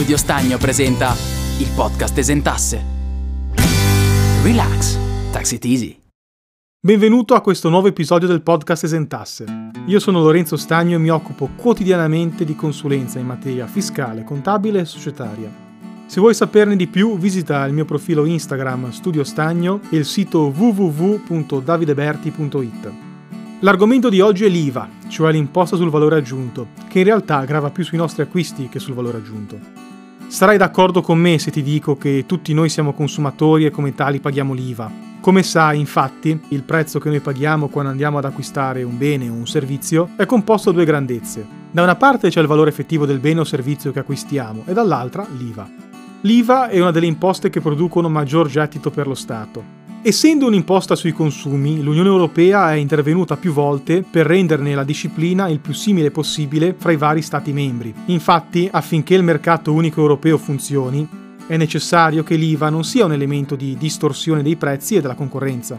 Studio Stagno presenta il podcast Esentasse. Relax, tax it easy. Benvenuto a questo nuovo episodio del podcast Esentasse. Io sono Lorenzo Stagno e mi occupo quotidianamente di consulenza in materia fiscale, contabile e societaria. Se vuoi saperne di più, visita il mio profilo Instagram Studio Stagno e il sito www.davideberti.it. L'argomento di oggi è l'IVA, cioè l'imposta sul valore aggiunto, che in realtà grava più sui nostri acquisti che sul valore aggiunto. Sarai d'accordo con me se ti dico che tutti noi siamo consumatori e come tali paghiamo l'IVA. Come sai, infatti, il prezzo che noi paghiamo quando andiamo ad acquistare un bene o un servizio è composto da due grandezze. Da una parte c'è il valore effettivo del bene o servizio che acquistiamo e dall'altra l'IVA. L'IVA è una delle imposte che producono maggior gettito per lo Stato Essendo un'imposta sui consumi, l'Unione Europea è intervenuta più volte per renderne la disciplina il più simile possibile fra i vari Stati membri. Infatti, affinché il mercato unico europeo funzioni, è necessario che l'IVA non sia un elemento di distorsione dei prezzi e della concorrenza.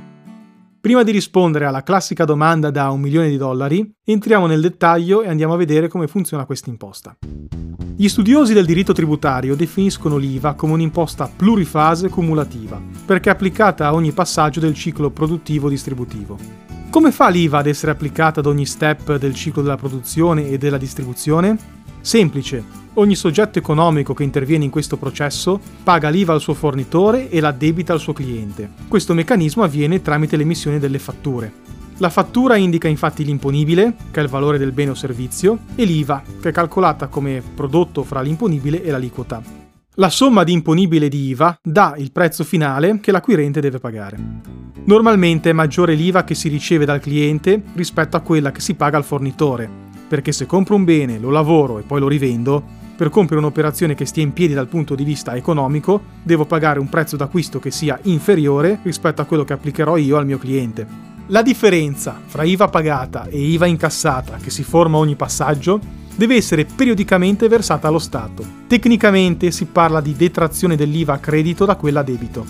Prima di rispondere alla classica domanda da un milione di dollari, entriamo nel dettaglio e andiamo a vedere come funziona questa imposta. Gli studiosi del diritto tributario definiscono l'IVA come un'imposta plurifase cumulativa, perché applicata a ogni passaggio del ciclo produttivo-distributivo. Come fa l'IVA ad essere applicata ad ogni step del ciclo della produzione e della distribuzione? Semplice, ogni soggetto economico che interviene in questo processo paga l'IVA al suo fornitore e la debita al suo cliente. Questo meccanismo avviene tramite l'emissione delle fatture. La fattura indica infatti l'imponibile, che è il valore del bene o servizio, e l'IVA, che è calcolata come prodotto fra l'imponibile e l'aliquota. La somma di imponibile di IVA dà il prezzo finale che l'acquirente deve pagare. Normalmente è maggiore l'IVA che si riceve dal cliente rispetto a quella che si paga al fornitore, perché se compro un bene, lo lavoro e poi lo rivendo, per compiere un'operazione che stia in piedi dal punto di vista economico, devo pagare un prezzo d'acquisto che sia inferiore rispetto a quello che applicherò io al mio cliente. La differenza fra IVA pagata e IVA incassata che si forma ogni passaggio deve essere periodicamente versata allo Stato. Tecnicamente si parla di detrazione dell'IVA a credito da quella a debito.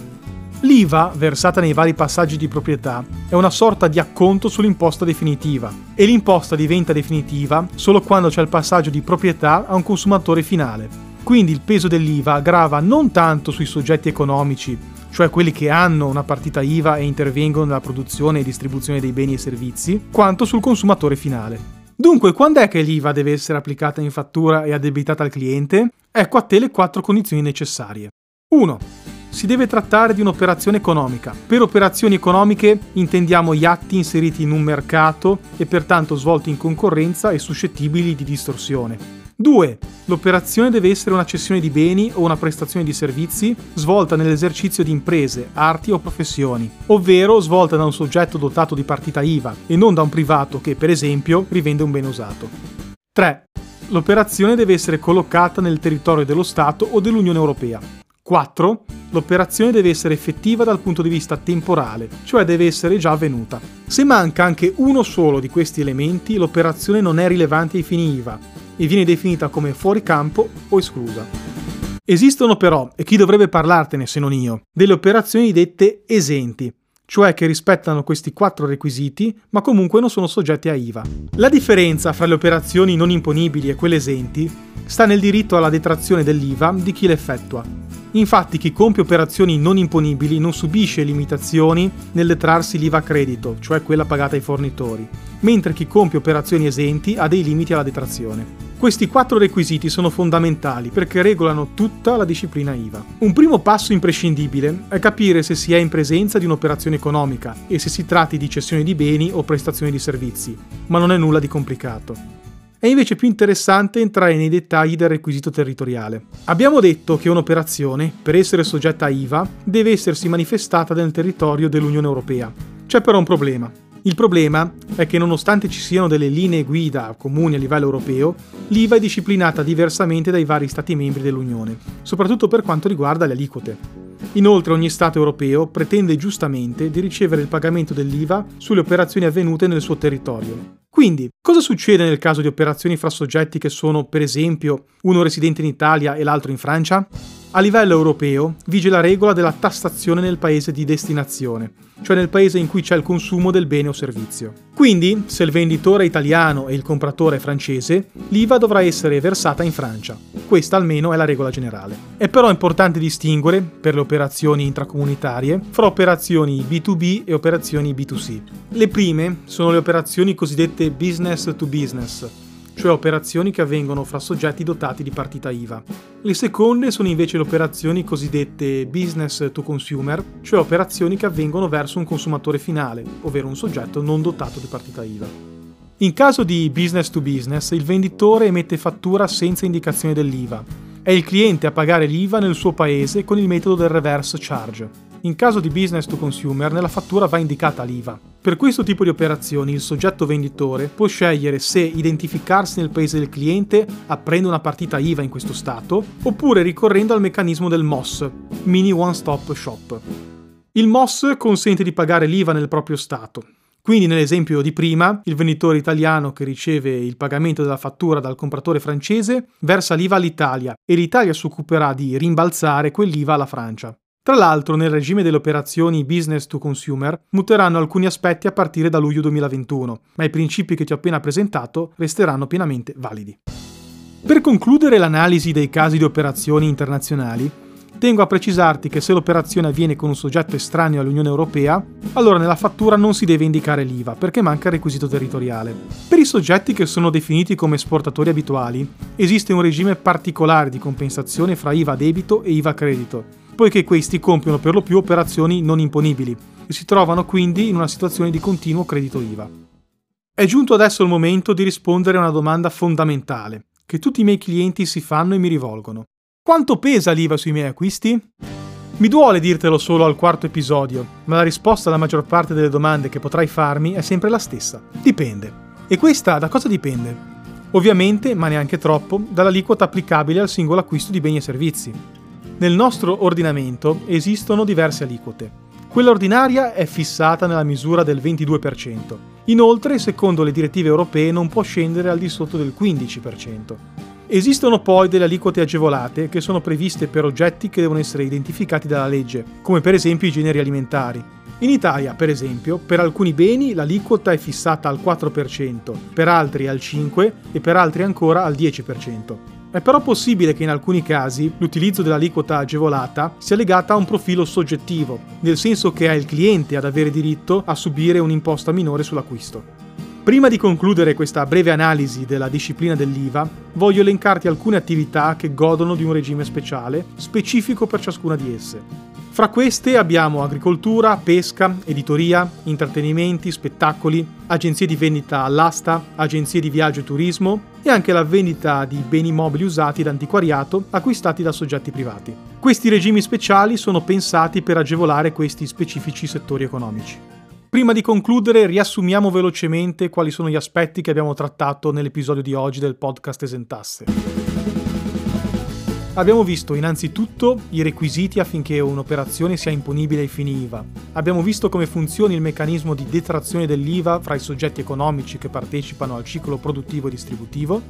L'IVA, versata nei vari passaggi di proprietà, è una sorta di acconto sull'imposta definitiva e l'imposta diventa definitiva solo quando c'è il passaggio di proprietà a un consumatore finale. Quindi il peso dell'IVA grava non tanto sui soggetti economici cioè quelli che hanno una partita IVA e intervengono nella produzione e distribuzione dei beni e servizi, quanto sul consumatore finale. Dunque, quando è che l'IVA deve essere applicata in fattura e addebitata al cliente? Ecco a te le quattro condizioni necessarie. 1. Si deve trattare di un'operazione economica. Per operazioni economiche intendiamo gli atti inseriti in un mercato e pertanto svolti in concorrenza e suscettibili di distorsione. 2. L'operazione deve essere una cessione di beni o una prestazione di servizi svolta nell'esercizio di imprese, arti o professioni, ovvero svolta da un soggetto dotato di partita IVA e non da un privato che, per esempio, rivende un bene usato. 3. L'operazione deve essere collocata nel territorio dello Stato o dell'Unione Europea. 4. L'operazione deve essere effettiva dal punto di vista temporale, cioè deve essere già avvenuta. Se manca anche uno solo di questi elementi, l'operazione non è rilevante ai fini IVA e viene definita come fuori campo o esclusa. Esistono però, e chi dovrebbe parlartene se non io, delle operazioni dette esenti, cioè che rispettano questi quattro requisiti, ma comunque non sono soggetti a IVA. La differenza fra le operazioni non imponibili e quelle esenti sta nel diritto alla detrazione dell'IVA di chi le effettua. Infatti chi compie operazioni non imponibili non subisce limitazioni nel detrarsi l'IVA credito, cioè quella pagata ai fornitori, mentre chi compie operazioni esenti ha dei limiti alla detrazione. Questi quattro requisiti sono fondamentali perché regolano tutta la disciplina IVA. Un primo passo imprescindibile è capire se si è in presenza di un'operazione economica e se si tratti di cessione di beni o prestazione di servizi, ma non è nulla di complicato. È invece più interessante entrare nei dettagli del requisito territoriale. Abbiamo detto che un'operazione, per essere soggetta a IVA, deve essersi manifestata nel territorio dell'Unione Europea. C'è però un problema. Il problema è che nonostante ci siano delle linee guida comuni a livello europeo, l'IVA è disciplinata diversamente dai vari Stati membri dell'Unione, soprattutto per quanto riguarda le aliquote. Inoltre ogni Stato europeo pretende giustamente di ricevere il pagamento dell'IVA sulle operazioni avvenute nel suo territorio. Quindi, cosa succede nel caso di operazioni fra soggetti che sono, per esempio, uno residente in Italia e l'altro in Francia? A livello europeo vige la regola della tassazione nel paese di destinazione, cioè nel paese in cui c'è il consumo del bene o servizio. Quindi, se il venditore è italiano e il compratore è francese, l'IVA dovrà essere versata in Francia. Questa almeno è la regola generale. È però importante distinguere, per le operazioni intracomunitarie, fra operazioni B2B e operazioni B2C. Le prime sono le operazioni cosiddette business to business, cioè operazioni che avvengono fra soggetti dotati di partita IVA. Le seconde sono invece le operazioni cosiddette business to consumer, cioè operazioni che avvengono verso un consumatore finale, ovvero un soggetto non dotato di partita IVA. In caso di business to business, il venditore emette fattura senza indicazione dell'IVA. È il cliente a pagare l'IVA nel suo paese con il metodo del reverse charge. In caso di business to consumer, nella fattura va indicata l'IVA. Per questo tipo di operazioni il soggetto venditore può scegliere se identificarsi nel paese del cliente aprendo una partita IVA in questo stato oppure ricorrendo al meccanismo del MOS, Mini One Stop Shop. Il MOS consente di pagare l'IVA nel proprio stato. Quindi nell'esempio di prima, il venditore italiano che riceve il pagamento della fattura dal compratore francese versa l'IVA all'Italia e l'Italia si occuperà di rimbalzare quell'IVA alla Francia. Tra l'altro, nel regime delle operazioni business to consumer muteranno alcuni aspetti a partire da luglio 2021, ma i principi che ti ho appena presentato resteranno pienamente validi. Per concludere l'analisi dei casi di operazioni internazionali, tengo a precisarti che se l'operazione avviene con un soggetto estraneo all'Unione Europea, allora nella fattura non si deve indicare l'IVA perché manca il requisito territoriale. Per i soggetti che sono definiti come esportatori abituali, esiste un regime particolare di compensazione fra IVA debito e IVA credito, poiché questi compiono per lo più operazioni non imponibili e si trovano quindi in una situazione di continuo credito IVA. È giunto adesso il momento di rispondere a una domanda fondamentale che tutti i miei clienti si fanno e mi rivolgono. Quanto pesa l'IVA sui miei acquisti? Mi duole dirtelo solo al quarto episodio, ma la risposta alla maggior parte delle domande che potrai farmi è sempre la stessa. Dipende. E questa da cosa dipende? Ovviamente, ma neanche troppo, dall'aliquota applicabile al singolo acquisto di beni e servizi. Nel nostro ordinamento esistono diverse aliquote. Quella ordinaria è fissata nella misura del 22%. Inoltre, secondo le direttive europee, non può scendere al di sotto del 15%. Esistono poi delle aliquote agevolate che sono previste per oggetti che devono essere identificati dalla legge, come per esempio i generi alimentari. In Italia, per esempio, per alcuni beni l'aliquota è fissata al 4%, per altri al 5% e per altri ancora al 10%. È però possibile che in alcuni casi l'utilizzo dell'aliquota agevolata sia legata a un profilo soggettivo, nel senso che è il cliente ad avere diritto a subire un'imposta minore sull'acquisto. Prima di concludere questa breve analisi della disciplina dell'IVA, voglio elencarti alcune attività che godono di un regime speciale, specifico per ciascuna di esse. Fra queste abbiamo agricoltura, pesca, editoria, intrattenimenti, spettacoli, agenzie di vendita all'asta, agenzie di viaggio e turismo e anche la vendita di beni mobili usati d'antiquariato acquistati da soggetti privati. Questi regimi speciali sono pensati per agevolare questi specifici settori economici. Prima di concludere, riassumiamo velocemente quali sono gli aspetti che abbiamo trattato nell'episodio di oggi del podcast Esentasse. Abbiamo visto innanzitutto i requisiti affinché un'operazione sia imponibile ai fini IVA. Abbiamo visto come funzioni il meccanismo di detrazione dell'IVA fra i soggetti economici che partecipano al ciclo produttivo e distributivo.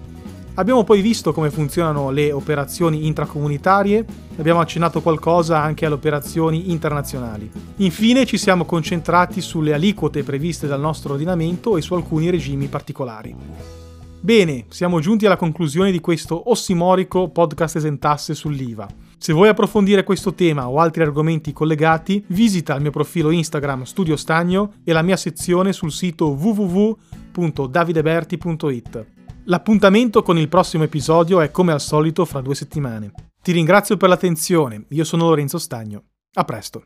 Abbiamo poi visto come funzionano le operazioni intracomunitarie, abbiamo accennato qualcosa anche alle operazioni internazionali. Infine ci siamo concentrati sulle aliquote previste dal nostro ordinamento e su alcuni regimi particolari. Bene, siamo giunti alla conclusione di questo ossimorico podcast esentasse sull'IVA. Se vuoi approfondire questo tema o altri argomenti collegati, visita il mio profilo Instagram Studio Stagno e la mia sezione sul sito www.davideberti.it. L'appuntamento con il prossimo episodio è come al solito fra due settimane. Ti ringrazio per l'attenzione, io sono Lorenzo Stagno. A presto.